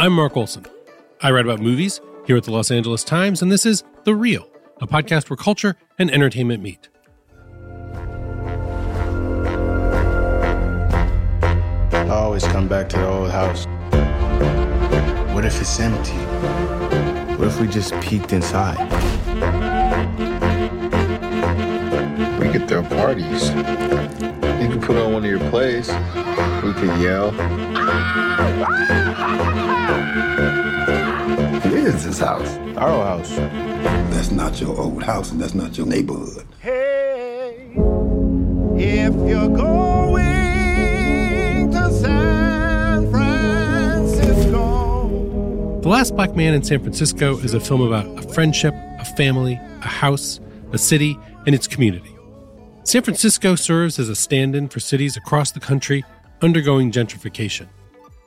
I'm Mark Olson. I write about movies here at the Los Angeles Times, and this is The Reel, a podcast where culture and entertainment meet. I always come back to the old house. What if it's empty? What if we just peeked inside? We could throw parties. You could put on one of your plays. We could yell. Who is this house? Our old house. That's not your old house and that's not your neighborhood. Hey, if you're going to San Francisco. The Last Black Man in San Francisco is a film about a friendship, a family, a house, a city, and its community. San Francisco serves as a stand in for cities across the country undergoing gentrification.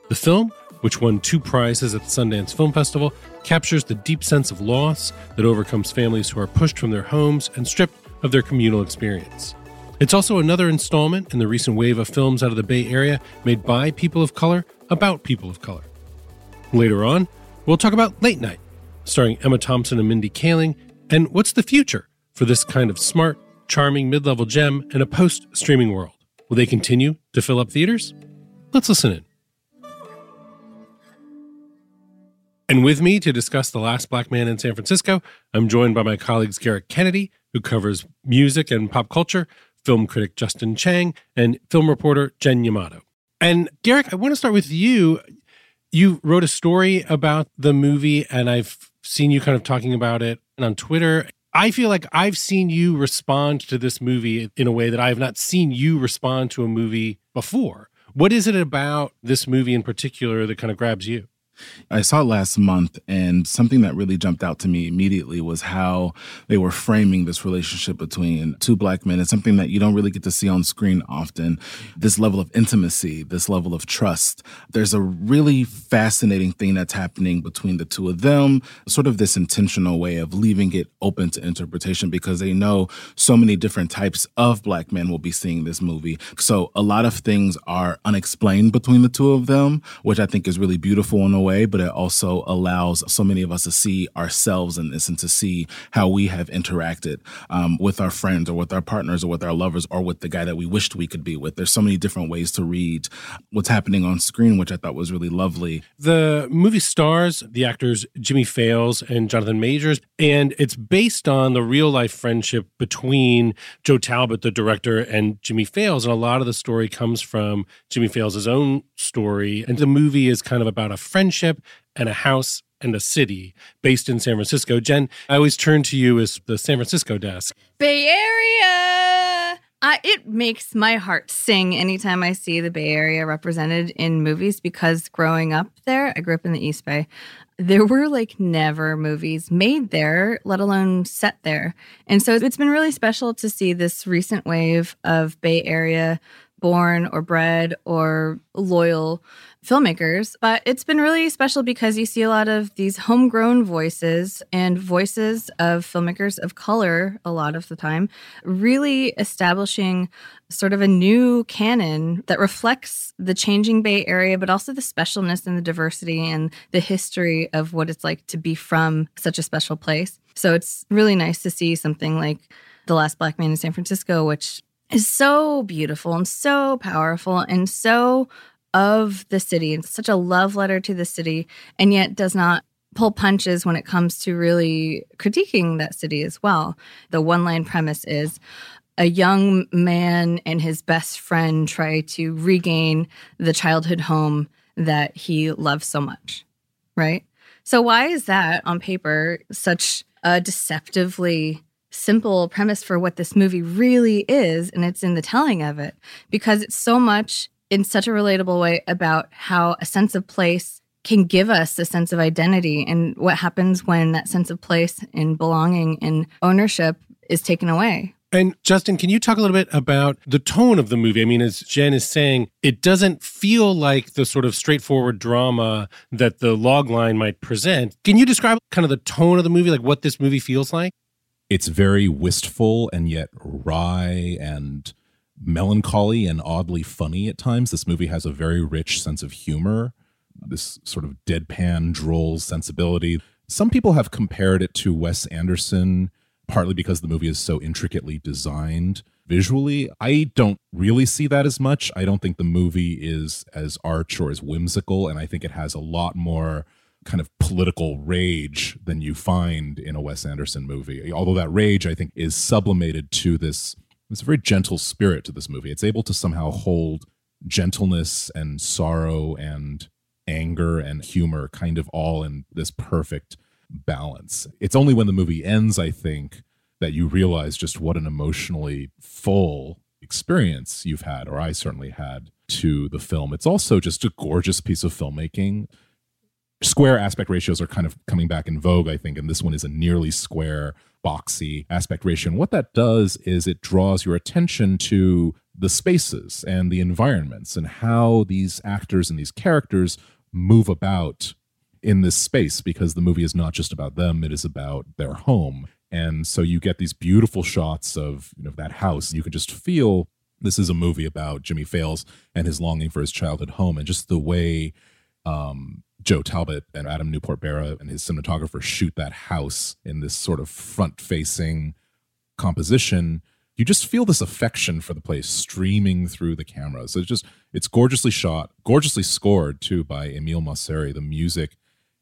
The film, which won two prizes at the Sundance Film Festival, captures the deep sense of loss that overcomes families who are pushed from their homes and stripped of their communal experience. It's also another installment in the recent wave of films out of the Bay Area made by people of color about people of color. Later on, we'll talk about Late Night, starring Emma Thompson and Mindy Kaling, and what's the future for this kind of smart, charming mid level gem in a post streaming world. Will they continue to fill up theaters? Let's listen in. And with me to discuss The Last Black Man in San Francisco, I'm joined by my colleagues Gerrick Kennedy, who covers music and pop culture, film critic Justin Chang, and film reporter Jen Yamato. And Gerrick, I want to start with you. You wrote a story about the movie, and I've seen you kind of talking about it on Twitter. I feel like I've seen you respond to this movie in a way that I have not seen you respond to a movie before. What is it about this movie in particular that kind of grabs you? I saw it last month, and something that really jumped out to me immediately was how they were framing this relationship between two black men. It's something that you don't really get to see on screen often. This level of intimacy, this level of trust. There's a really fascinating thing that's happening between the two of them, sort of this intentional way of leaving it open to interpretation because they know so many different types of black men will be seeing this movie. So a lot of things are unexplained between the two of them, which I think is really beautiful in a way, but it also allows so many of us to see ourselves in this and to see how we have interacted um, with our friends or with our partners or with our lovers or with the guy that we wished we could be with. There's so many different ways to read what's happening on screen, which I thought was really lovely. The movie stars the actors Jimmy Fails and Jonathan Majors, and it's based on the real life friendship between Joe Talbot, the director, and Jimmy Fails. And a lot of the story comes from Jimmy Fails' own story. And the movie is kind of about a friendship and a house and a city based in San Francisco. Jen, I always turn to you as the San Francisco desk. Bay Area. Uh, it makes my heart sing anytime I see the Bay Area represented in movies because growing up there, I grew up in the East Bay. There were like never movies made there, let alone set there. And so it's been really special to see this recent wave of Bay Area born or bred or loyal filmmakers. But it's been really special because you see a lot of these homegrown voices and voices of filmmakers of color a lot of the time, really establishing sort of a new canon that reflects the changing Bay Area, but also the specialness and the diversity and the history of what it's like to be from such a special place. So it's really nice to see something like The Last Black Man in San Francisco, which is so beautiful and so powerful and so of the city and such a love letter to the city, and yet does not pull punches when it comes to really critiquing that city as well. The one line premise is a young man and his best friend try to regain the childhood home that he loves so much, right? So, why is that on paper such a deceptively simple premise for what this movie really is? And it's in the telling of it because it's so much in such a relatable way about how a sense of place can give us a sense of identity and what happens when that sense of place and belonging and ownership is taken away. And Justin, can you talk a little bit about the tone of the movie? I mean, as Jen is saying, it doesn't feel like the sort of straightforward drama that the log line might present. Can you describe kind of the tone of the movie, like what this movie feels like? It's very wistful and yet wry and melancholy and oddly funny at times. This movie has a very rich sense of humor this sort of deadpan, droll sensibility. Some people have compared it to Wes Anderson, partly because the movie is so intricately designed visually. I don't really see that as much. I don't think the movie is as arch or as whimsical, and I think it has a lot more kind of political rage than you find in a Wes Anderson movie. Although that rage, I think, is sublimated to this. It's a very gentle spirit to this movie. It's able to somehow hold gentleness and sorrow and anger and humor kind of all in this perfect balance. It's only when the movie ends, I think, that you realize just what an emotionally full experience you've had, or I certainly had, to the film. It's also just a gorgeous piece of filmmaking. Square aspect ratios are kind of coming back in vogue, I think, and this one is a nearly square, boxy aspect ratio. And what that does is it draws your attention to the spaces and the environments and how these actors and these characters move about in this space because the movie is not just about them, it is about their home. And so you get these beautiful shots of you know that house. You can just feel this is a movie about Jimmy Fails and his longing for his childhood home, and just the way um, Joe Talbot and Adam Newport-Berra and his cinematographer shoot that house in this sort of front facing composition. You just feel this affection for the place streaming through the camera. So it's just it's gorgeously shot, gorgeously scored too by Emile Mosseri. The music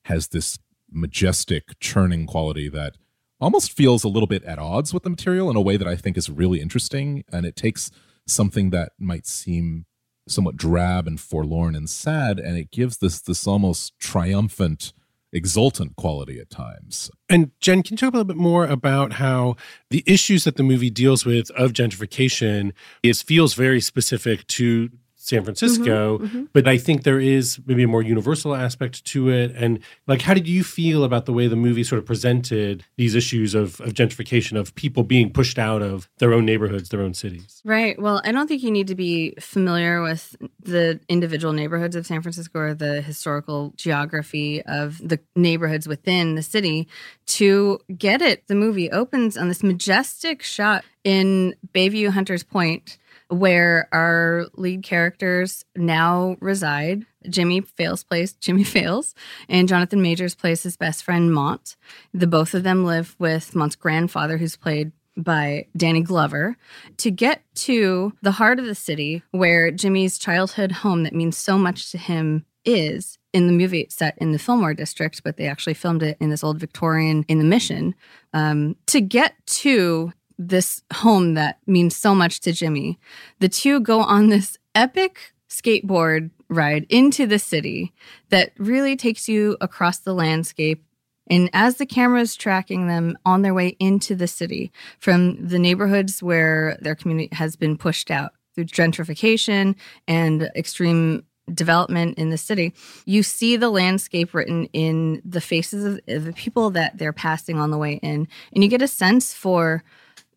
has this majestic churning quality that almost feels a little bit at odds with the material in a way that I think is really interesting. And it takes something that might seem somewhat drab and forlorn and sad, and it gives this this almost triumphant, exultant quality at times. And Jen, can you talk a little bit more about how the issues that the movie deals with of gentrification is feels very specific to San Francisco, Mm-hmm, mm-hmm. but I think there is maybe a more universal aspect to it. And like, how did you feel about the way the movie sort of presented these issues of, of gentrification, of people being pushed out of their own neighborhoods, their own cities? Right. Well, I don't think you need to be familiar with the individual neighborhoods of San Francisco or the historical geography of the neighborhoods within the city to get it. The movie opens on this majestic shot in Bayview Hunters Point where our lead characters now reside. Jimmy Fails plays Jimmy Fails, and Jonathan Majors plays his best friend Mont. The both of them live with Mont's grandfather, who's played by Danny Glover, to get to the heart of the city where Jimmy's childhood home that means so much to him is. In the movie, set in the Fillmore district, but they actually filmed it in this old Victorian in the Mission. Um, to get to this home that means so much to Jimmy. The two go on this epic skateboard ride into the city that really takes you across the landscape. And as the camera is tracking them on their way into the city from the neighborhoods where their community has been pushed out through gentrification and extreme development in the city, you see the landscape written in the faces of the people that they're passing on the way in. And you get a sense for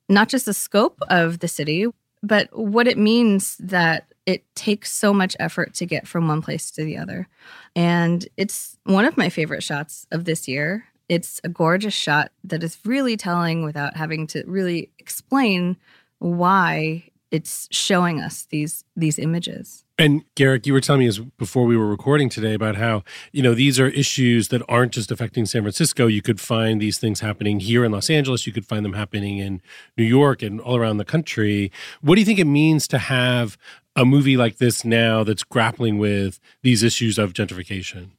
not just the scope of the city, but what it means that it takes so much effort to get from one place to the other. And it's one of my favorite shots of this year. It's a gorgeous shot that is really telling without having to really explain why it's showing us these these images. And Gerrick, you were telling me as before we were recording today about how, you know, these are issues that aren't just affecting San Francisco. You could find these things happening here in Los Angeles. You could find them happening in New York and all around the country. What do you think it means to have a movie like this now that's grappling with these issues of gentrification?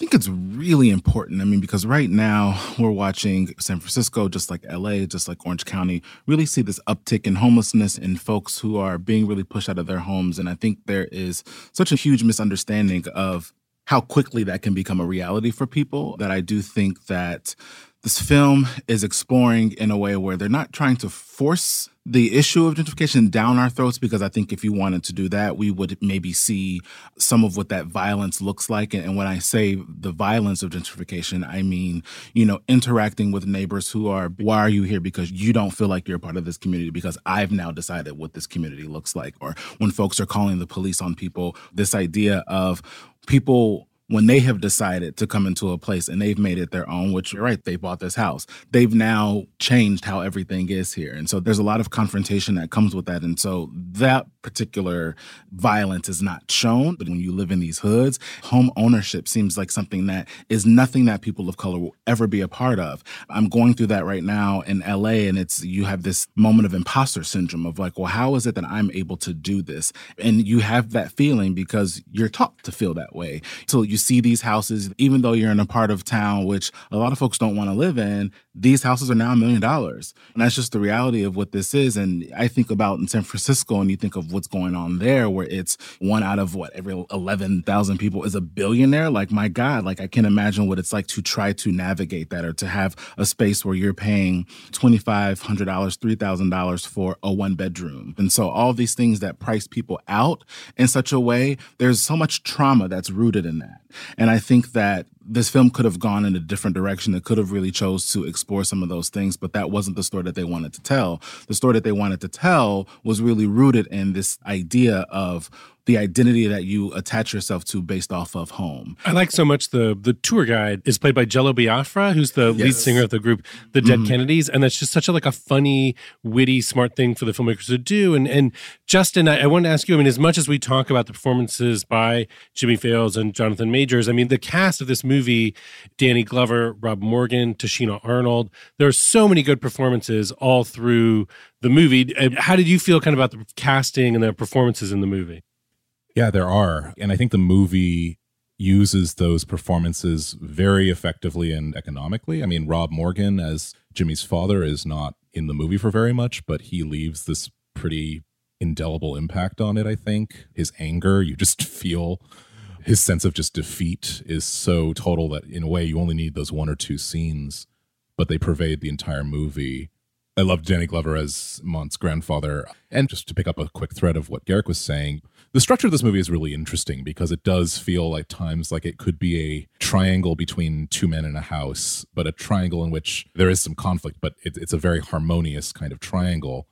I think it's really important. I mean, because right now we're watching San Francisco, just like LA, just like Orange County, really see this uptick in homelessness and folks who are being really pushed out of their homes. And I think there is such a huge misunderstanding of how quickly that can become a reality for people that I do think that this film is exploring in a way where they're not trying to force the issue of gentrification down our throats because I think if you wanted to do that, we would maybe see some of what that violence looks like. And when I say the violence of gentrification, I mean, you know, interacting with neighbors who are, why are you here? Because you don't feel like you're a part of this community because I've now decided what this community looks like. Or when folks are calling the police on people, this idea of people when they have decided to come into a place and they've made it their own, which you're right, they bought this house. They've now changed how everything is here. And so there's a lot of confrontation that comes with that. And so that particular violence is not shown. But when you live in these hoods, home ownership seems like something that is nothing that people of color will ever be a part of. I'm going through that right now in LA, and it's you have this moment of imposter syndrome of like, well, how is it that I'm able to do this? And you have that feeling because you're taught to feel that way. So you see these houses, even though you're in a part of town which a lot of folks don't want to live in, these houses are now a million dollars. And that's just the reality of what this is. And I think about in San Francisco and you think of what's going on there, where it's one out of what, every 11,000 people is a billionaire. Like, my God, like I can't imagine what it's like to try to navigate that or to have a space where you're paying $2,500, $3,000 for a one bedroom. And so all these things that price people out in such a way, there's so much trauma that's rooted in that. And I think that this film could have gone in a different direction. It could have really chose to explore some of those things, but that wasn't the story that they wanted to tell. The story that they wanted to tell was really rooted in this idea of the identity that you attach yourself to based off of home. I like so much the the tour guide is played by Jello Biafra, who's the lead singer of the group The Dead Kennedys, and that's just such a like a funny, witty, smart thing for the filmmakers to do. And and Justin, I, I wanted to ask you. I mean, as much as we talk about the performances by Jimmy Fails and Jonathan Majors, I mean, the cast of this movie: Danny Glover, Rob Morgan, Tichina Arnold. There are so many good performances all through the movie. Uh, How did you feel kind of about the casting and the performances in the movie? Yeah, there are. And I think the movie uses those performances very effectively and economically. I mean, Rob Morgan as Jimmy's father is not in the movie for very much, but he leaves this pretty indelible impact on it, I think. His anger, you just feel his sense of just defeat is so total that in a way you only need those one or two scenes, but they pervade the entire movie. I love Danny Glover as Mont's grandfather. And just to pick up a quick thread of what Gerrick was saying, the structure of this movie is really interesting because it does feel at times like it could be a triangle between two men in a house, but a triangle in which there is some conflict, but it, it's a very harmonious kind of triangle.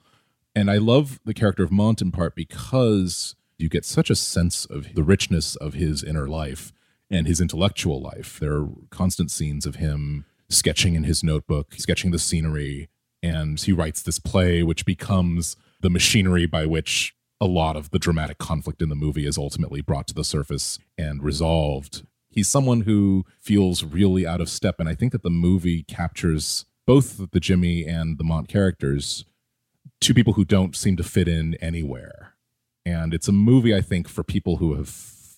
And I love the character of Mont in part because you get such a sense of the richness of his inner life and his intellectual life. There are constant scenes of him sketching in his notebook, sketching the scenery, and he writes this play, which becomes the machinery by which a lot of the dramatic conflict in the movie is ultimately brought to the surface and resolved. He's someone who feels really out of step, and I think that the movie captures both the Jimmy and the Mont characters, two people who don't seem to fit in anywhere. And it's a movie, I think, for people who have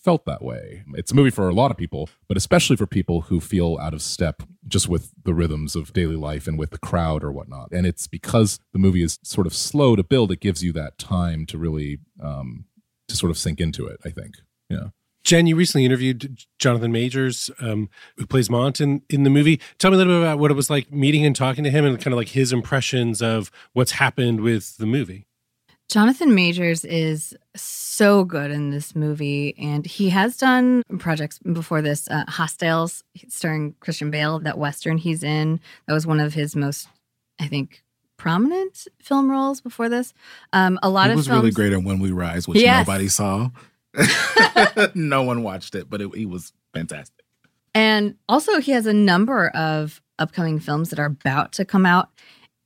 felt that way. It's a movie for a lot of people, but especially for people who feel out of step just with the rhythms of daily life and with the crowd or whatnot. And it's because the movie is sort of slow to build, it gives you that time to really um, to sort of sink into it. I think, yeah. Jen, you recently interviewed Jonathan Majors, um, who plays Mont in, in the movie. Tell me a little bit about what it was like meeting and talking to him and kind of like his impressions of what's happened with the movie. Jonathan Majors is so good in this movie, and he has done projects before this. Uh, Hostiles, starring Christian Bale, that Western he's in. That was one of his most, I think, prominent film roles before this. Um, a lot He of was films, really great in When We Rise, which Yes. nobody saw. no one watched it, but it, he was fantastic. And also, he has a number of upcoming films that are about to come out.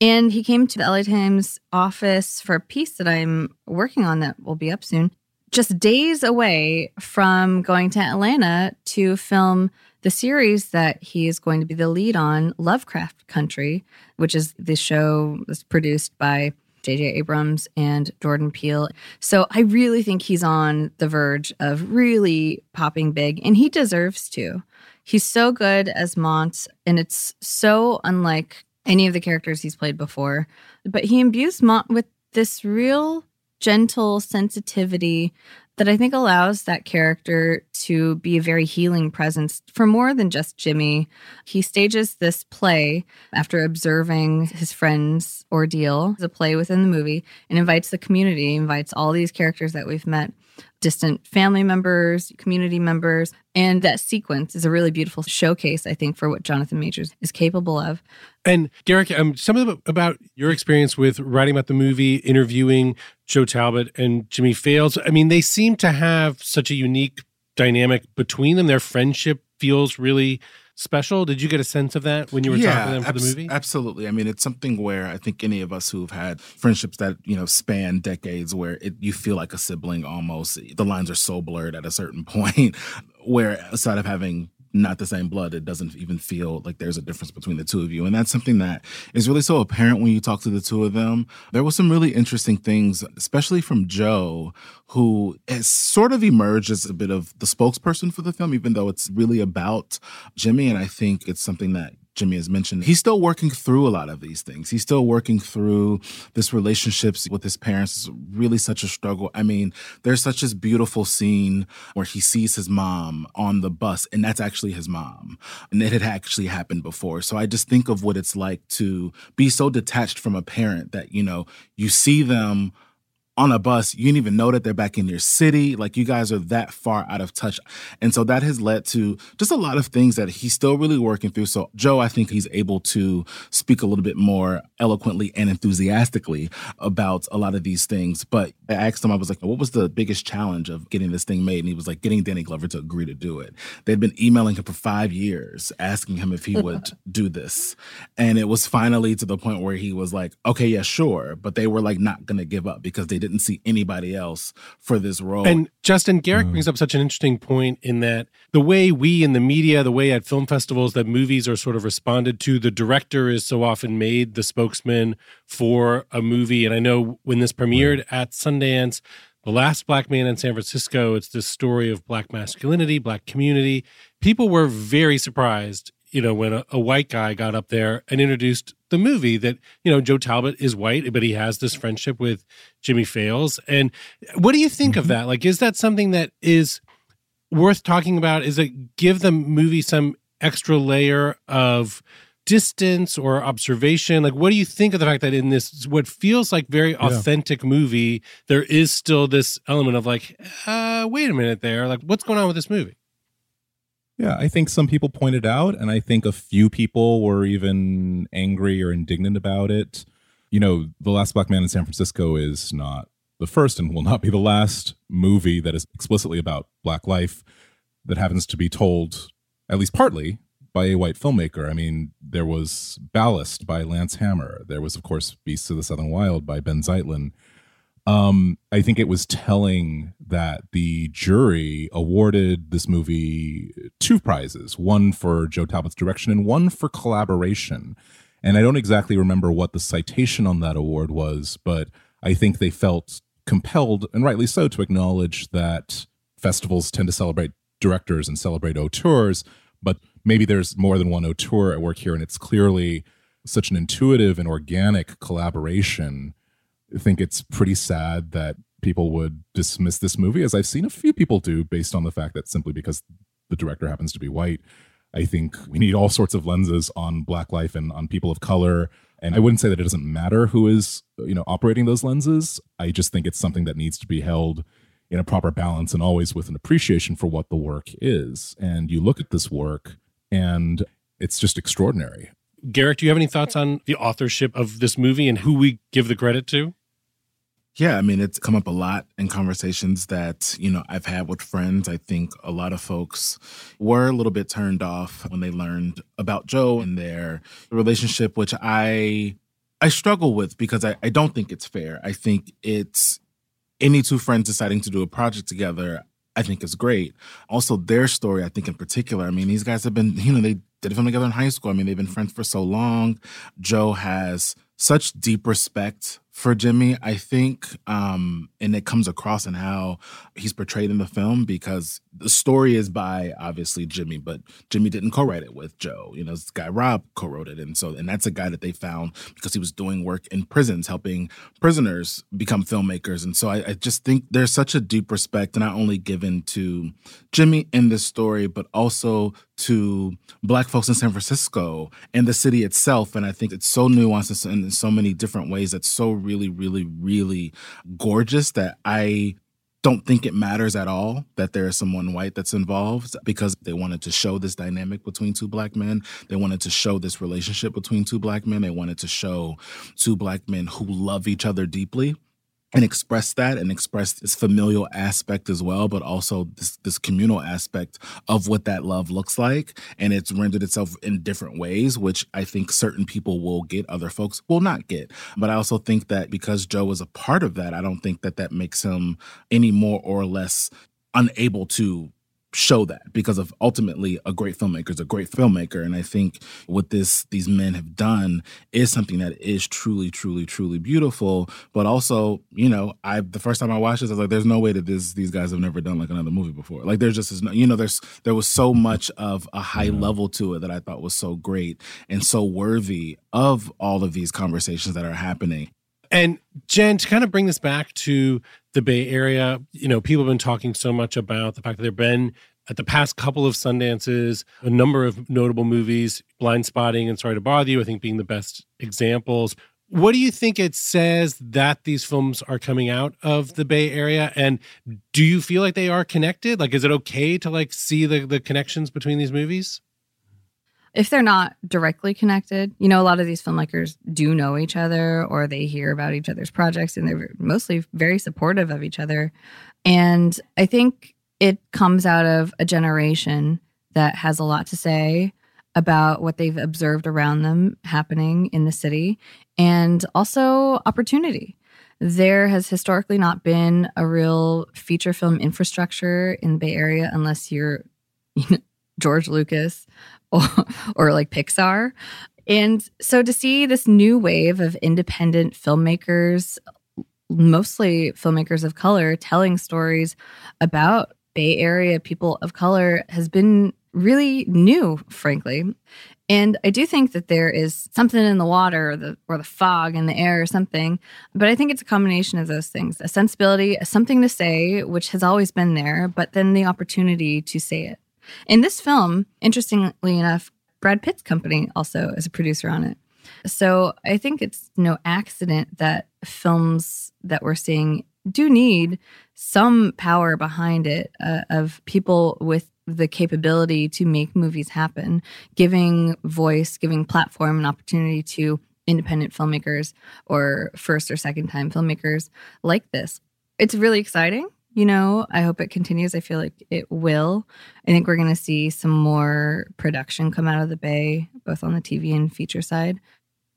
And he came to the LA Times office for a piece that I'm working on that will be up soon, just days away from going to Atlanta to film the series that he is going to be the lead on, Lovecraft Country, which is the show that's produced by J.J. Abrams and Jordan Peele. So I really think he's on the verge of really popping big, and he deserves to. He's so good as Mont, and it's so unlike any of the characters he's played before. But he imbues Mont with this real gentle sensitivity that I think allows that character to be a very healing presence for more than just Jimmy. He stages this play after observing his friend's ordeal, a play within the movie, and invites the community, invites all these characters that we've met distant family members, community members. And that sequence is a really beautiful showcase, I think, for what Jonathan Majors is capable of. And Gerrick, um, something about your experience with writing about the movie, interviewing Joe Talbot and Jimmy Fails. I mean, they seem to have such a unique dynamic between them. Their friendship feels really special. Did you get a sense of that when you were talking to them for abs- the movie? Absolutely. I mean, it's something where I think any of us who've had friendships that you know span decades, where it, you feel like a sibling almost. The lines are so blurred at a certain point, where aside of having not the same blood, it doesn't even feel like there's a difference between the two of you. And that's something that is really so apparent when you talk to the two of them. There was some really interesting things, especially from Joe, who has sort of emerged as a bit of the spokesperson for the film, even though it's really about Jimmy. And I think it's something that Jimmy has mentioned, he's still working through a lot of these things. He's still working through this relationships with his parents. It's really such a struggle. I mean, there's such this beautiful scene where he sees his mom on the bus, and that's actually his mom. And it had actually happened before. So I just think of what it's like to be so detached from a parent that, you know, you see them on a bus, you didn't even know that they're back in your city. Like you guys are that far out of touch. And so that has led to just a lot of things that he's still really working through. So Joe, I think he's able to speak a little bit more eloquently and enthusiastically about a lot of these things. But I asked him, I was like, what was the biggest challenge of getting this thing made? And he was like, getting Danny Glover to agree to do it. They'd been emailing him for five years, asking him if he would do this. And it was finally to the point where he was like, okay, yeah, sure. But they were like not going to give up because they didn't see anybody else for this role. And Justin Gerrick mm. brings up such an interesting point in that the way we in the media, the way at film festivals that movies are sort of responded to, the director is so often made the spokesman for a movie. And I know when this premiered at Sundance, the last black man in San Francisco, it's this story of black masculinity, black community. People were very surprised, you know, when a, a white guy got up there and introduced the movie that, you know, Joe Talbot is white, but he has this friendship with Jimmy Fails. And what do you think of that? Like, is that something that is worth talking about? Is it give the movie some extra layer of distance or observation? Like, what do you think of the fact that in this, what feels like very authentic movie, there is still this element of like, uh, wait a minute there. Like, what's going on with this movie? Yeah, I think some people pointed out, and I think a few people were even angry or indignant about it. You know, The Last Black Man in San Francisco is not the first and will not be the last movie that is explicitly about black life that happens to be told, at least partly, by a white filmmaker. I mean, there was Ballast by Lance Hammer. There was, of course, Beasts of the Southern Wild by Benh Zeitlin. Um, I think it was telling that the jury awarded this movie two prizes one for Joe Talbot's direction and one for collaboration. And I don't exactly remember what the citation on that award was, but I think they felt compelled, and rightly so, to acknowledge that festivals tend to celebrate directors and celebrate auteurs, but maybe there's more than one auteur at work here, and it's clearly such an intuitive and organic collaboration think it's pretty sad that people would dismiss this movie, as I've seen a few people do, based on the fact that simply because the director happens to be white. I think we need all sorts of lenses on Black life and on people of color. And I wouldn't say that it doesn't matter who is, you know, operating those lenses. I just think it's something that needs to be held in a proper balance and always with an appreciation for what the work is. And you look at this work and it's just extraordinary. Gerrick, do you have any thoughts on the authorship of this movie and who we give the credit to? Yeah, I mean, it's come up a lot in conversations that, you know, I've had with friends. I think a lot of folks were a little bit turned off when they learned about Joe and their relationship, which I I struggle with because I, I don't think it's fair. I think it's any two friends deciding to do a project together, I think is great. Also, their story, I think in particular, I mean, these guys have been, you know, they did a film together in high school. I mean, they've been friends for so long. Joe has such deep respect for Jimmy, I think, um, and it comes across in how he's portrayed in the film because the story is by obviously Jimmy, but Jimmy didn't co-write it with Joe. You know, this guy Rob co-wrote it, and so and that's a guy that they found because he was doing work in prisons, helping prisoners become filmmakers. And so I, I just think there's such a deep respect, not only given to Jimmy in this story, but also to Black folks in San Francisco and the city itself. And I think it's so nuanced in so many different ways. That's so really, really, really gorgeous that I don't think it matters at all that there is someone white that's involved because they wanted to show this dynamic between two black men. They wanted to show this relationship between two black men. They wanted to show two black men who love each other deeply. And express that and express this familial aspect as well, but also this this communal aspect of what that love looks like. And it's rendered itself in different ways, which I think certain people will get, other folks will not get. But I also think that because Joe is a part of that, I don't think that that makes him any more or less unable to show that because of ultimately a great filmmaker is a great filmmaker. And i think what this these men have done is something that is truly truly truly beautiful. But also you know i the first time i watched this i was like there's no way that this these guys have never done like another movie before. Like there's just no you know there's there was so much of a high level to it that i thought was so great and so worthy of all of these conversations that are happening and Jen, to kind of bring this back to the Bay Area, you know, people have been talking so much about the fact that there have been at the past couple of Sundances, a number of notable movies, Blindspotting and Sorry to Bother You, I think being the best examples. What do you think it says that these films are coming out of the Bay Area? And do you feel like they are connected? Like, is it okay to like see the, the connections between these movies? If they're not directly connected, you know, a lot of these filmmakers do know each other or they hear about each other's projects and they're mostly very supportive of each other. And I think it comes out of a generation that has a lot to say about what they've observed around them happening in the city and also opportunity. There has historically not been a real feature film infrastructure in the Bay Area unless you're you know, George Lucas or, or like Pixar. And so to see this new wave of independent filmmakers, mostly filmmakers of color, telling stories about Bay Area people of color has been really new, frankly. And I do think that there is something in the water or the, or the fog in the air or something. But I think it's a combination of those things a sensibility, a something to say, which has always been there, but then the opportunity to say it. In this film, interestingly enough, Brad Pitt's company also is a producer on it. So I think it's no accident that films that we're seeing do need some power behind it uh, of people with the capability to make movies happen, giving voice, giving platform and opportunity to independent filmmakers or first or second time filmmakers like this. It's really exciting you know i hope it continues i feel like it will i think we're going to see some more production come out of the bay both on the tv and feature side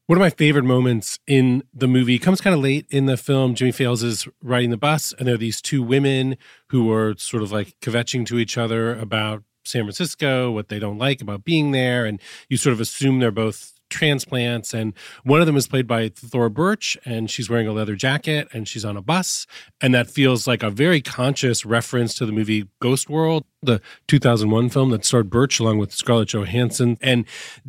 one of my favorite moments in the movie comes kind of late in the film. Jimmy Fails is riding the bus, and there are these two women who are sort of like kvetching to each other about San Francisco, what they don't like about being there. And you sort of assume they're both transplants and one of them is played by Thora Birch and she's wearing a leather jacket and she's on a bus and that feels like a very conscious reference to the movie Ghost World the 2001 film that starred Birch along with Scarlett Johansson and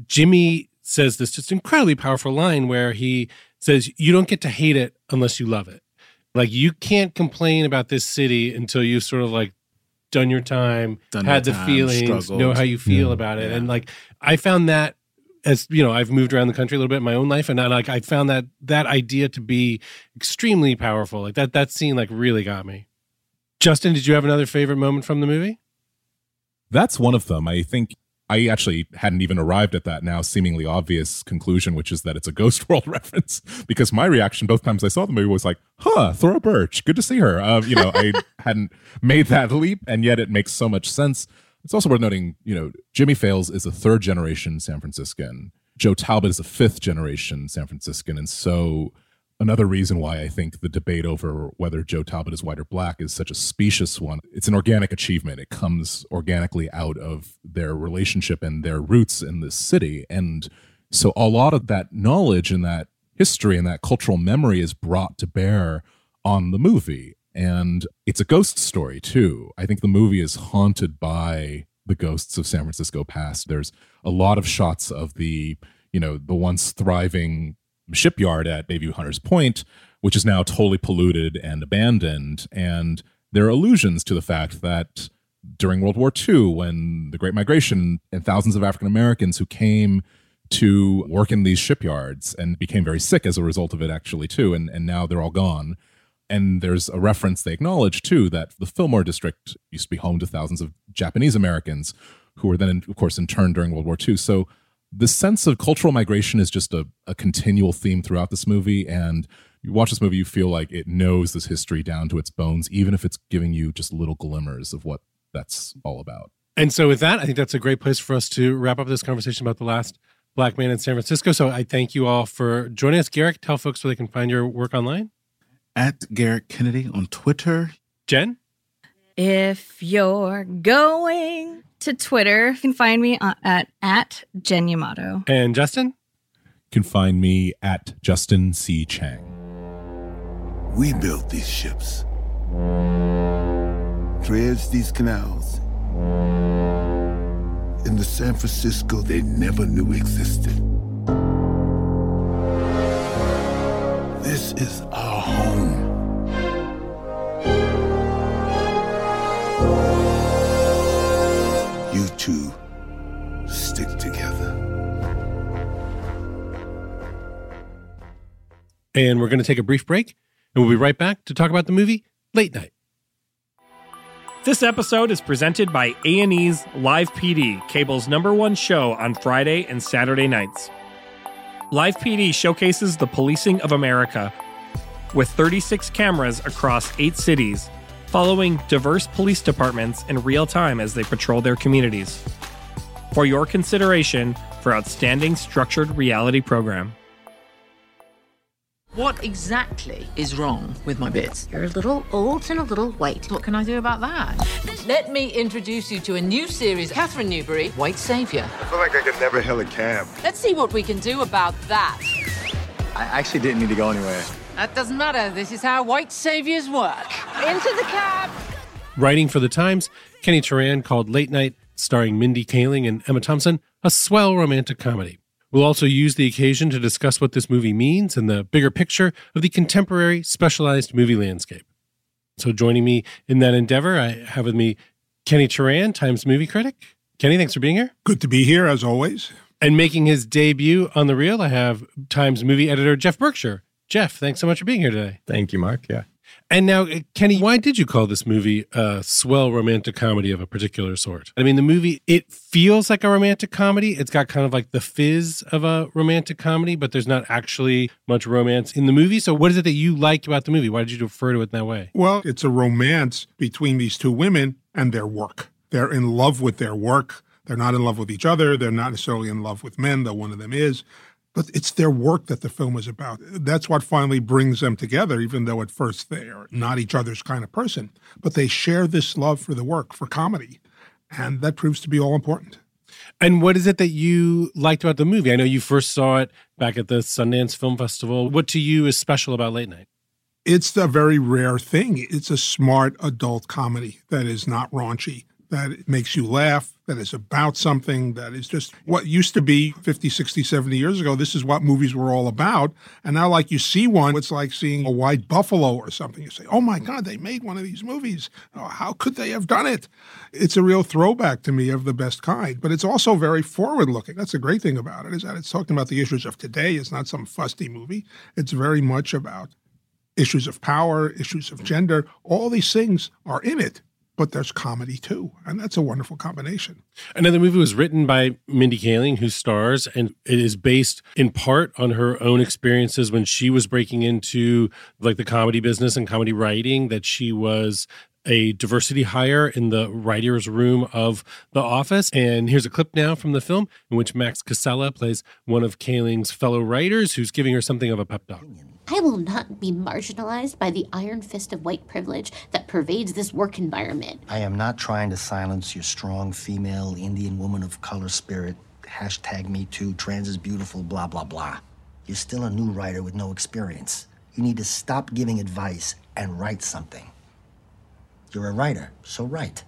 Jimmy says this just incredibly powerful line where he says you don't get to hate it unless you love it like you can't complain about this city until you sort of like done your time, Done had the time, feelings, struggled. know how you feel Yeah. about it. Yeah. And like I found that as you know, I've moved around the country a little bit in my own life, and I like I found that that idea to be extremely powerful. Like that that scene like really got me. Justin, did you have another favorite moment from the movie? That's one of them. I think I actually hadn't even arrived at that now seemingly obvious conclusion, which is that it's a Ghost World reference. Because my reaction both times I saw the movie was like, "Huh, Thora Birch, good to see her." Uh, you know, I hadn't made that leap, and yet it makes so much sense. It's also worth noting, you know, Jimmy Fails is a third generation San Franciscan. Joe Talbot is a fifth generation San Franciscan, and so another reason why I think the debate over whether Joe Talbot is white or black is such a specious one. It's an organic achievement. It comes organically out of their relationship and their roots in this city. And so a lot of that knowledge and that history and that cultural memory is brought to bear on the movie. And it's a ghost story too. I think the movie is haunted by the ghosts of San Francisco past. There's a lot of shots of the, you know, the once thriving shipyard at Bayview Hunters Point, which is now totally polluted and abandoned. And there are allusions to the fact that during World War II, when the Great Migration and thousands of African Americans who came to work in these shipyards and became very sick as a result of it, actually, too, and, and now they're all gone. And there's a reference they acknowledge, too, that the Fillmore district used to be home to thousands of Japanese Americans who were then, of course, interned during World War II. So the sense of cultural migration is just a, a continual theme throughout this movie. And you watch this movie, you feel like it knows this history down to its bones, even if it's giving you just little glimmers of what that's all about. And so, with that, I think that's a great place for us to wrap up this conversation about the last black man in San Francisco. So, I thank you all for joining us. Gerrick, tell folks where they can find your work online. At Gerrick Kennedy on Twitter. Jen? If you're going to Twitter, you can find me uh, at, at Jen Yamato. And Justin? You can find me at Justin C. Chang. We built these ships, dredged these canals. In the San Francisco they never knew existed. This is our home. You two stick together. And we're going to take a brief break, and we'll be right back to talk about the movie Late Night. This episode is presented by A&E's Live PD, cable's number one show on Friday and Saturday nights. Live PD showcases the policing of America with 36 cameras across eight cities, following diverse police departments in real time as they patrol their communities. For your consideration for outstanding structured reality program. What exactly is wrong with my bits? You're a little old and a little white. What can I do about that? Let me introduce you to a new series, Katherine Newbury, White Saviour. I feel like I could never hail a cab. Let's see what we can do about that. I actually didn't need to go anywhere. That doesn't matter. This is how White Saviours work. Into the cab. Writing for The Times, Kenny Turan called Late Night, starring Mindy Kaling and Emma Thompson, a swell romantic comedy. We'll also use the occasion to discuss what this movie means and the bigger picture of the contemporary specialized movie landscape. So, joining me in that endeavor, I have with me Kenny Turan, Times movie critic. Kenny, thanks for being here. Good to be here, as always. And making his debut on The Reel, I have Times movie editor Geoff Berkshire. Geoff, thanks so much for being here today. Thank you, Mark. Yeah. And now, uh, Kenny, why did you call this movie a swell romantic comedy of a particular sort? I mean, the movie, it feels like a romantic comedy. It's got kind of like the fizz of a romantic comedy, but there's not actually much romance in the movie. So, what is it that you liked about the movie? Why did you refer to it that way? Well, it's a romance between these two women and their work. They're in love with their work. They're not in love with each other. They're not necessarily in love with men, though one of them is. But it's their work that the film is about. That's what finally brings them together, even though at first they are not each other's kind of person. But they share this love for the work, for comedy. And that proves to be all important. And what is it that you liked about the movie? I know you first saw it back at the Sundance Film Festival. What to you is special about Late Night? It's a very rare thing. It's a smart adult comedy that is not raunchy, that makes you laugh, that is about something, that is just what used to be 50, 60, 70 years ago. This is what movies were all about. And now, like, you see one, it's like seeing a white buffalo or something. You say, oh my God, they made one of these movies. Oh, how could they have done it? It's a real throwback to me of the best kind, but it's also very forward looking. That's the great thing about it, is that it's talking about the issues of today. It's not some fusty movie, it's very much about issues of power, issues of gender. All these things are in it but there's comedy too. And that's a wonderful combination. And then the movie was written by Mindy Kaling, who stars, and it is based in part on her own experiences when she was breaking into like the comedy business and comedy writing, that she was a diversity hire in the writer's room of The Office. And here's a clip now from the film in which Max Casella plays one of Kaling's fellow writers who's giving her something of a pep talk. I will not be marginalized by the iron fist of white privilege that pervades this work environment. I am not trying to silence your strong female Indian woman of color spirit. Hashtag me too, trans is beautiful, blah, blah, blah. You're still a new writer with no experience. You need to stop giving advice and write something. You're a writer, so write.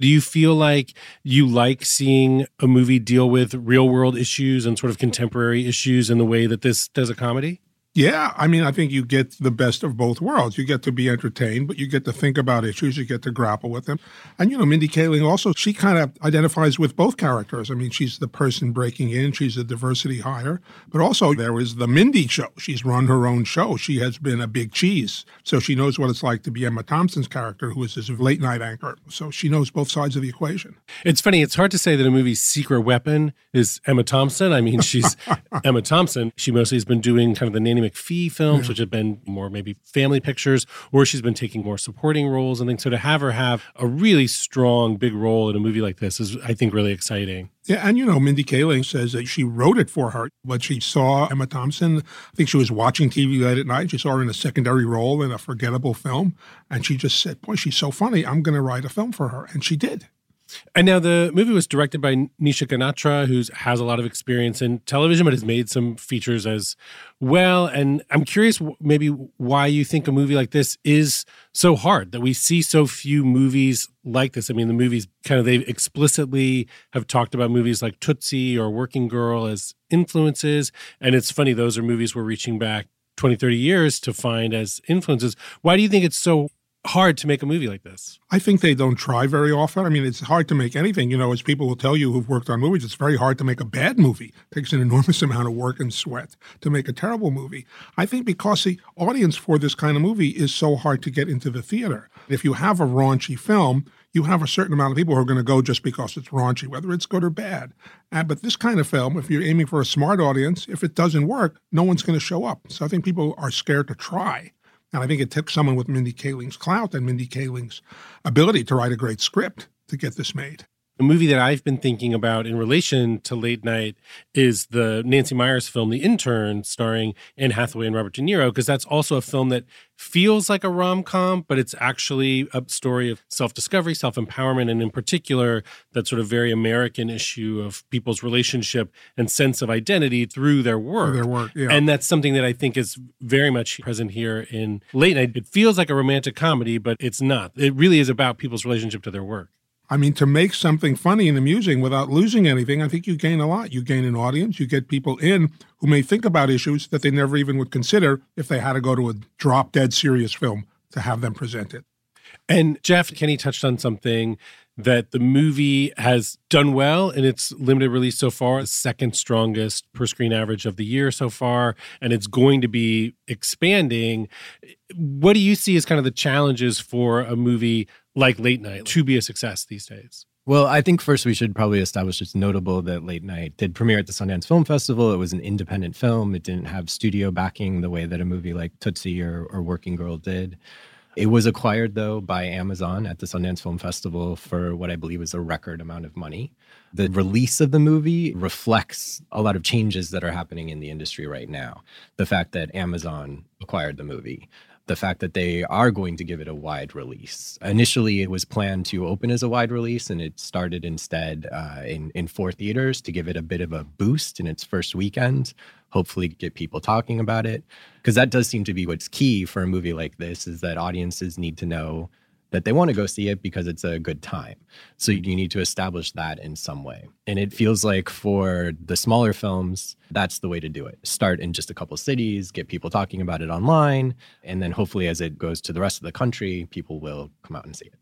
Do you feel like you like seeing a movie deal with real world issues and sort of contemporary issues in the way that this does a comedy? Yeah, I mean, I think you get the best of both worlds. You get to be entertained, but you get to think about issues, you get to grapple with them. And, you know, Mindy Kaling also, she kind of identifies with both characters. I mean, she's the person breaking in, she's a diversity hire, but also there is the Mindy show. She's run her own show. She has been a big cheese. So she knows what it's like to be Emma Thompson's character, who is this late night anchor. So she knows both sides of the equation. It's funny, it's hard to say that a movie's secret weapon is Emma Thompson. I mean, she's Emma Thompson. She mostly has been doing kind of the nanny McPhee films, which have been more maybe family pictures, or she's been taking more supporting roles and things. So to have her have a really strong, big role in a movie like this is, I think, really exciting. Yeah, and you know, Mindy Kaling says that she wrote it for her, but she saw Emma Thompson. I think she was watching TV late at night. She saw her in a secondary role in a forgettable film, and she just said, "Boy, she's so funny. I'm going to write a film for her," and she did. And now the movie was directed by Nisha Ganatra, who has a lot of experience in television, but has made some features as well. And I'm curious, maybe why you think a movie like this is so hard that we see so few movies like this. I mean, the movies kind of they explicitly have talked about movies like Tootsie or Working Girl as influences. And it's funny, those are movies we're reaching back 20, 30 years to find as influences. Why do you think it's so hard to make a movie like this? I think they don't try very often. I mean, it's hard to make anything. You know, as people will tell you who've worked on movies, it's very hard to make a bad movie. It takes an enormous amount of work and sweat to make a terrible movie. I think because the audience for this kind of movie is so hard to get into the theater. If you have a raunchy film, you have a certain amount of people who are going to go just because it's raunchy, whether it's good or bad. Uh, but this kind of film, if you're aiming for a smart audience, if it doesn't work, no one's going to show up. So I think people are scared to try. And I think it took someone with Mindy Kaling's clout and Mindy Kaling's ability to write a great script to get this made. A movie that I've been thinking about in relation to late night is the Nancy Meyers film, The Intern, starring Anne Hathaway and Robert De Niro, because that's also a film that feels like a rom com, but it's actually a story of self discovery, self empowerment, and in particular, that sort of very American issue of people's relationship and sense of identity through their work. Their work, yeah. And that's something that I think is very much present here in late night. It feels like a romantic comedy, but it's not. It really is about people's relationship to their work. I mean, to make something funny and amusing without losing anything, I think you gain a lot. You gain an audience, you get people in who may think about issues that they never even would consider if they had to go to a drop dead serious film to have them presented. And Geoff, Kenny touched on something that the movie has done well in its limited release so far, second strongest per screen average of the year so far, and it's going to be expanding. What do you see as kind of the challenges for a movie like Late Night to be a success these days? Well, I think first we should probably establish it's notable that Late Night did premiere at the Sundance Film Festival. It was an independent film. It didn't have studio backing the way that a movie like Tootsie or, or Working Girl did. It was acquired, though, by Amazon at the Sundance Film Festival for what I believe is a record amount of money. The release of the movie reflects a lot of changes that are happening in the industry right now. The fact that Amazon acquired the movie, the fact that they are going to give it a wide release. Initially, it was planned to open as a wide release, and it started instead uh, in, in four theaters to give it a bit of a boost in its first weekend, hopefully get people talking about it. Because that does seem to be what's key for a movie like this is that audiences need to know that they want to go see it because it's a good time. So you need to establish that in some way. And it feels like for the smaller films, that's the way to do it. Start in just a couple cities, get people talking about it online, and then hopefully as it goes to the rest of the country, people will come out and see it.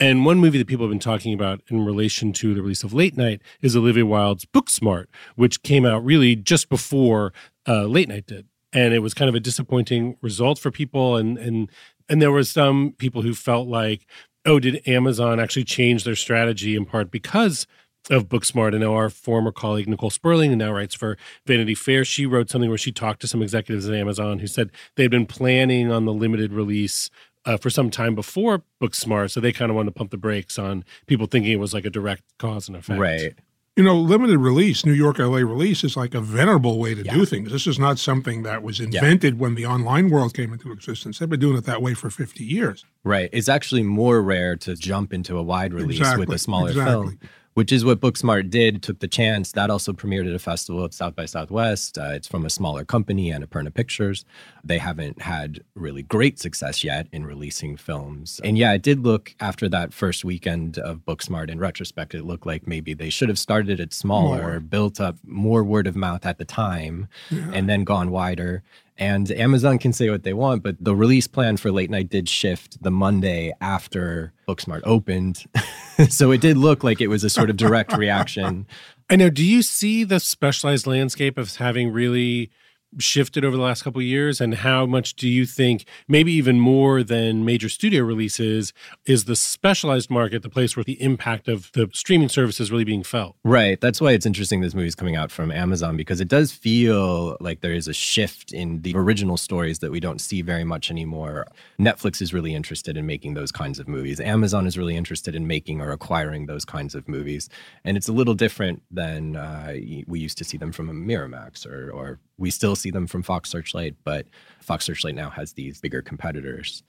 And one movie that people have been talking about in relation to the release of Late Night is Olivia Wilde's Booksmart, which came out really just before uh, Late Night did. And it was kind of a disappointing result for people. And, and and there was some people who felt like, oh, did Amazon actually change their strategy in part because of Booksmart? And now our former colleague Nicole Sperling, who now writes for Vanity Fair, she wrote something where she talked to some executives at Amazon who said they'd been planning on the limited release uh, for some time before Booksmart, so they kind of wanted to pump the brakes on people thinking it was like a direct cause and effect. Right. You know, limited release, New York LA release is like a venerable way to yeah. do things. This is not something that was invented yeah. when the online world came into existence. They've been doing it that way for 50 years. Right. It's actually more rare to jump into a wide release exactly. with a smaller exactly. film which is what Booksmart did, took the chance. That also premiered at a festival at South by Southwest. Uh, it's from a smaller company, Annapurna Pictures. They haven't had really great success yet in releasing films. And yeah, it did look after that first weekend of Booksmart, in retrospect, it looked like maybe they should have started it smaller, more. built up more word of mouth at the time, yeah. and then gone wider. And Amazon can say what they want, but the release plan for Late Night did shift the Monday after Booksmart opened. so it did look like it was a sort of direct reaction. I know. Do you see the specialized landscape of having really shifted over the last couple of years? And how much do you think maybe even more than major studio releases is the specialized market the place where the impact of the streaming service is really being felt? Right. That's why it's interesting this movie's coming out from amazon because it does feel like there is a shift in the original stories that we don't see very much anymore. Netflix is really interested in making those kinds of movies. Amazon is really interested in making or acquiring those kinds of movies. And it's a little different than uh, we used to see them from a miramax or, or we still see them from Fox Searchlight, but Fox Searchlight now has these bigger competitors.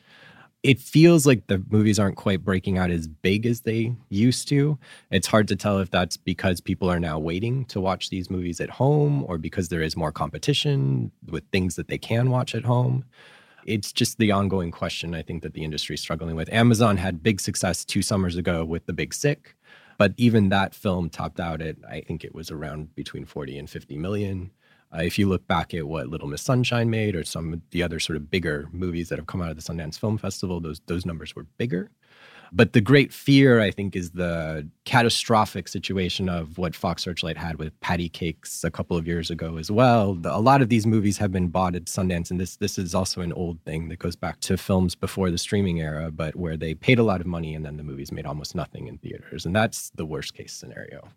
It feels like the movies aren't quite breaking out as big as they used to. It's hard to tell if that's because people are now waiting to watch these movies at home or because there is more competition with things that they can watch at home. It's just the ongoing question I think that the industry is struggling with. Amazon had big success two summers ago with The Big Sick, but even that film topped out at, I think it was around between 40 and 50 million. Uh, if you look back at what Little Miss Sunshine made, or some of the other sort of bigger movies that have come out of the Sundance Film Festival, those those numbers were bigger. But the great fear, I think, is the catastrophic situation of what Fox Searchlight had with Patti Cake$ a couple of years ago as well. The, a lot of these movies have been bought at Sundance, and this this is also an old thing that goes back to films before the streaming era, but where they paid a lot of money and then the movies made almost nothing in theaters, and that's the worst case scenario.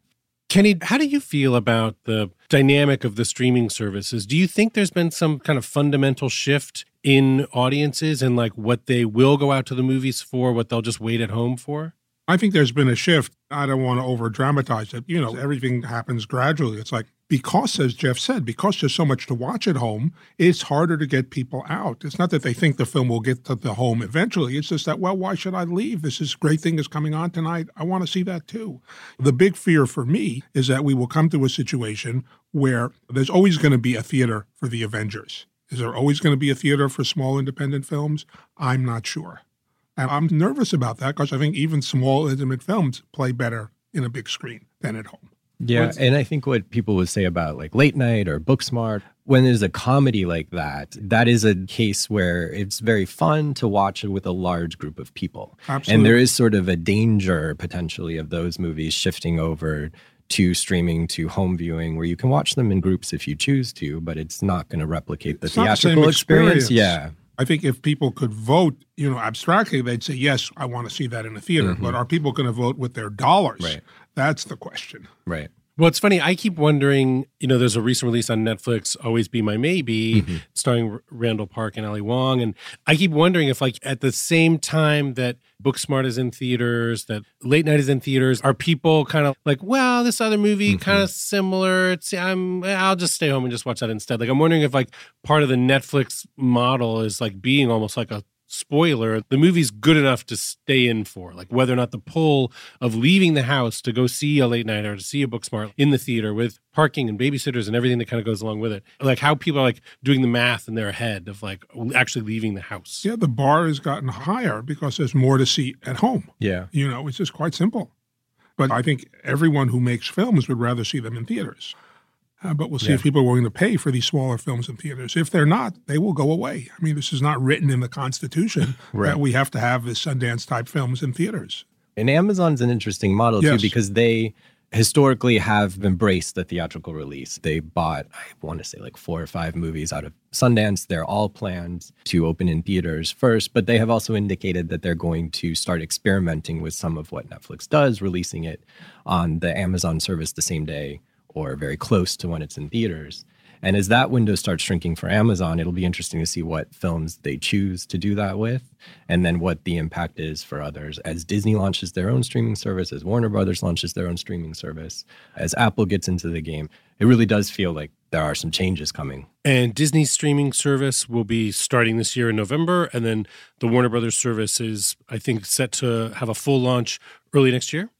Kenny, how do you feel about the dynamic of the streaming services? Do you think there's been some kind of fundamental shift in audiences and like what they will go out to the movies for, what they'll just wait at home for? I think there's been a shift. I don't want to over dramatize it. You know, everything happens gradually. It's like, because, as Geoff said, because there's so much to watch at home, it's harder to get people out. It's not that they think the film will get to the home eventually. It's just that, well, why should I leave? This is great thing is coming on tonight. I want to see that too. The big fear for me is that we will come to a situation where there's always going to be a theater for the Avengers. Is there always going to be a theater for small independent films? I'm not sure. And I'm nervous about that because I think even small, intimate films play better in a big screen than at home. Yeah. What's, and I think what people would say about like late night or Booksmart, when there's a comedy like that, that is a case where it's very fun to watch it with a large group of people. Absolutely. And there is sort of a danger potentially of those movies shifting over to streaming to home viewing where you can watch them in groups if you choose to, but it's not going to replicate the it's theatrical the experience. experience. Yeah. I think if people could vote, you know, abstractly, they'd say, yes, I want to see that in a theater. Mm-hmm. But are people going to vote with their dollars? Right. That's the question. Right. Well, it's funny. I keep wondering. You know, there's a recent release on Netflix, "Always Be My Maybe," Mm-hmm. starring R- Randall Park and Ali Wong, and I keep wondering if, like, at the same time that Booksmart is in theaters, that Late Night is in theaters, are people kind of like, "Well, this other movie Mm-hmm. kind of similar. It's I'm I'll just stay home and just watch that instead." Like, I'm wondering if like part of the Netflix model is like being almost like a spoiler the movie's good enough to stay in for like whether or not the pull of leaving the house to go see a late night or to see a Booksmart in the theater with parking and babysitters and everything that kind of goes along with it like how people are like doing the math in their head of like actually leaving the house Yeah, the bar has gotten higher because there's more to see at home. Yeah. You know, it's just quite simple. But I think everyone who makes films would rather see them in theaters. Uh, but we'll see Yeah. if people are willing to pay for these smaller films in theaters. If they're not, they will go away. I mean, this is not written in the Constitution Right. that we have to have this Sundance type films in theaters. And Amazon's an interesting model Yes. too because they historically have embraced the theatrical release. They bought, I want to say, like four or five movies out of Sundance. They're all planned to open in theaters first, but they have also indicated that they're going to start experimenting with some of what Netflix does, releasing it on the Amazon service the same day or very close to when it's in theaters. And as that window starts shrinking for Amazon, it'll be interesting to see what films they choose to do that with, and then what the impact is for others. As Disney launches their own streaming service, as Warner Brothers launches their own streaming service, as Apple gets into the game, it really does feel like there are some changes coming. and disney's streaming service will be starting this year in november and then the warner brothers service is i think set to have a full launch early next year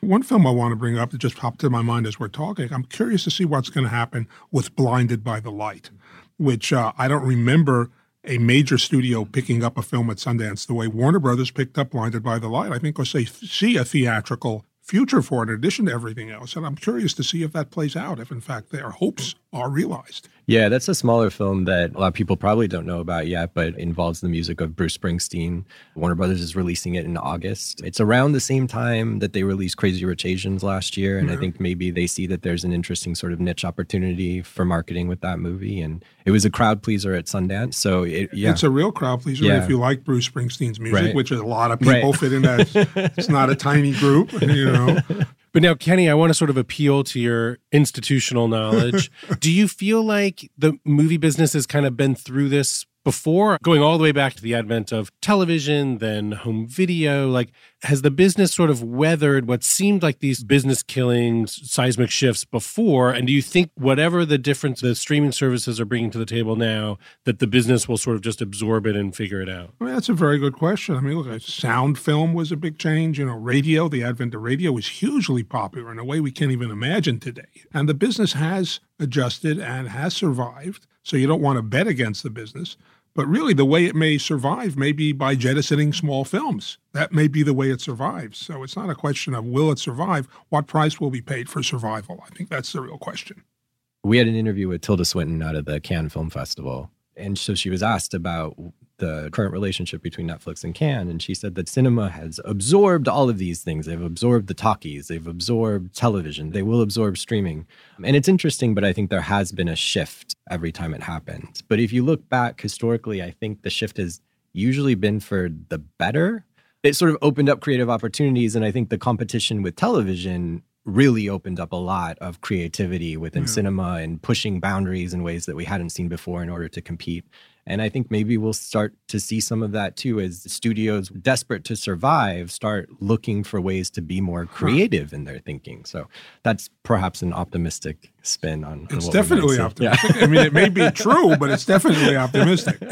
One film I want to bring up that just popped to my mind as we're talking, I'm curious to see what's going to happen with Blinded by the Light, which uh, I don't remember a major studio picking up a film at Sundance the way Warner Brothers picked up Blinded by the Light. I think because they see a theatrical future for it in addition to everything else. And I'm curious to see if that plays out, if in fact their hopes are realized. Yeah, that's a smaller film that a lot of people probably don't know about yet, but involves the music of Bruce Springsteen. Warner Brothers is releasing it in August. It's around the same time that they released Crazy Rich Asians last year. And I mm-hmm. think maybe they see that there's an interesting sort of niche opportunity for marketing with that movie. And it was a crowd pleaser at Sundance. So it, yeah. It's a real crowd pleaser Yeah. if you like Bruce Springsteen's music, Right. which is a lot of people Right. fit in that. It's not a tiny group, you know. But now, Kenny, I want to sort of appeal to your institutional knowledge. Do you feel like the movie business has kind of been through this before, going all the way back to the advent of television, then home video? Like, has the business sort of weathered what seemed like these business killings, seismic shifts before? And do you think whatever the difference the streaming services are bringing to the table now, that the business will sort of just absorb it and figure it out? I mean, that's a very good question. I mean, look, sound film was a big change. You know, radio, the advent of radio was hugely popular in a way we can't even imagine today. And the business has adjusted and has survived. So you don't want to bet against the business. But really, the way it may survive may be by jettisoning small films. That may be the way it survives. So it's not a question of will it survive? What price will be paid for survival? I think that's the real question. we had an interview with Tilda Swinton out of the Cannes Film Festival. And so she was asked about the current relationship between Netflix and Cannes. And she said that cinema has absorbed all of these things. They've absorbed the talkies, they've absorbed television, they will absorb streaming. And it's interesting, but I think there has been a shift every time it happens. But if you look back historically, I think the shift has usually been for the better. It sort of opened up creative opportunities. And I think the competition with television really opened up a lot of creativity within cinema and pushing boundaries in ways that we hadn't seen before in order to compete. And I think maybe we'll start to see some of that too as studios desperate to survive start looking for ways to be more creative in their thinking. So that's perhaps an optimistic spin on, on It's definitely optimistic. I mean, it may be true, but it's definitely optimistic.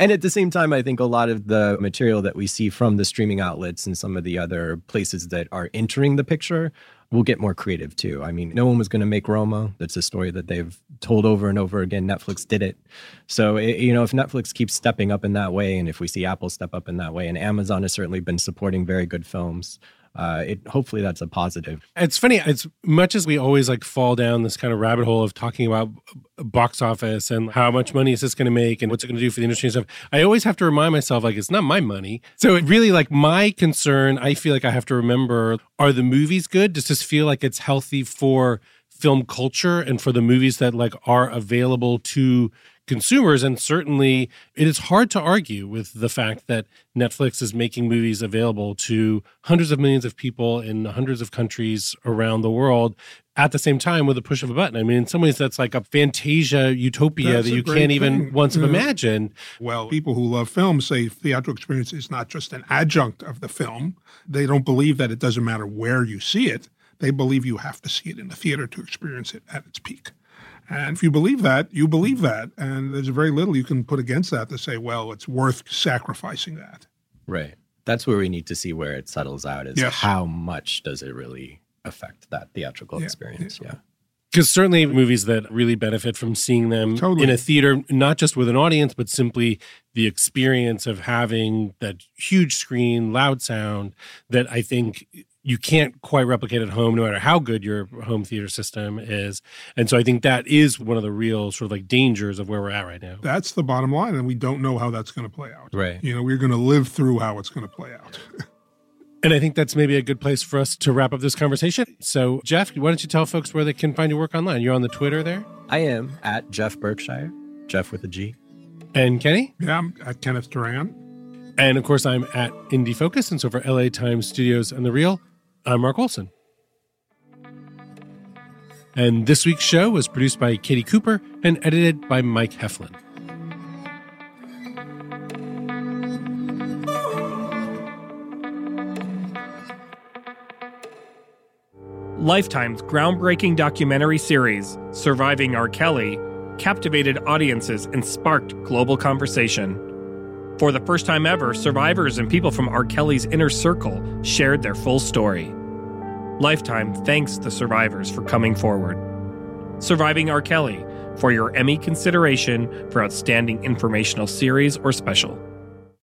and at the same time, I think a lot of the material that we see from the streaming outlets and some of the other places that are entering the picture will get more creative too. I mean, no one was going to make Roma. That's a story that they've told over and over again. Netflix did it. So, it, you know, if Netflix keeps stepping up in that way, and if we see Apple step up in that way, and Amazon has certainly been supporting very good films, uh, it hopefully that's a positive. It's funny, as much as we always like fall down this kind of rabbit hole of talking about box office and how much money is this going to make and what's it going to do for the industry and stuff, I always have to remind myself like it's not my money. So it really like my concern, I feel like I have to remember are the movies good? Does this feel like it's healthy for film culture and for the movies that like are available to consumers and certainly it is hard to argue with the fact that Netflix is making movies available to hundreds of millions of people in hundreds of countries around the world at the same time with a push of a button. I mean in some ways that's like a fantasia utopia That's that you can't even thing. once Yeah. imagine. Well, people who love film say theatrical experience is not just an adjunct of the film. They don't believe that it doesn't matter where you see it. They believe you have to see it in the theater to experience it at its peak. And if you believe that, you believe that. And there's very little you can put against that to say, well, it's worth sacrificing that. Right. That's where we need to see where it settles out is Yes. how much does it really affect that theatrical Yeah. experience? Yeah. Because certainly movies that really benefit from seeing them Totally. in a theater, not just with an audience, but simply the experience of having that huge screen, loud sound that I think you can't quite replicate at home, no matter how good your home theater system is. And so I think that is one of the real sort of like dangers of where we're at right now. That's the bottom line. And we don't know how that's going to play out. Right. You know, we're going to live through how it's going to play out. And I think that's maybe a good place for us to wrap up this conversation. So, Geoff, why don't you tell folks where they can find your work online? You're on the Twitter there. I am at Geoff Berkshire, Geoff with a G. And Kenny? Yeah, I'm at Kenneth Turan. And of course, I'm at Indie Focus. And so for LA Times Studios and The Reel, I'm Mark Olsen. And this week's show was produced by Katie Cooper and edited by Mike Heflin. Lifetime's groundbreaking documentary series, Surviving R. Kelly, captivated audiences and sparked global conversation. For the first time ever, survivors and people from R. Kelly's inner circle shared their full story. Lifetime thanks the survivors for coming forward. Surviving R. Kelly for your Emmy consideration for Outstanding Informational Series or Special.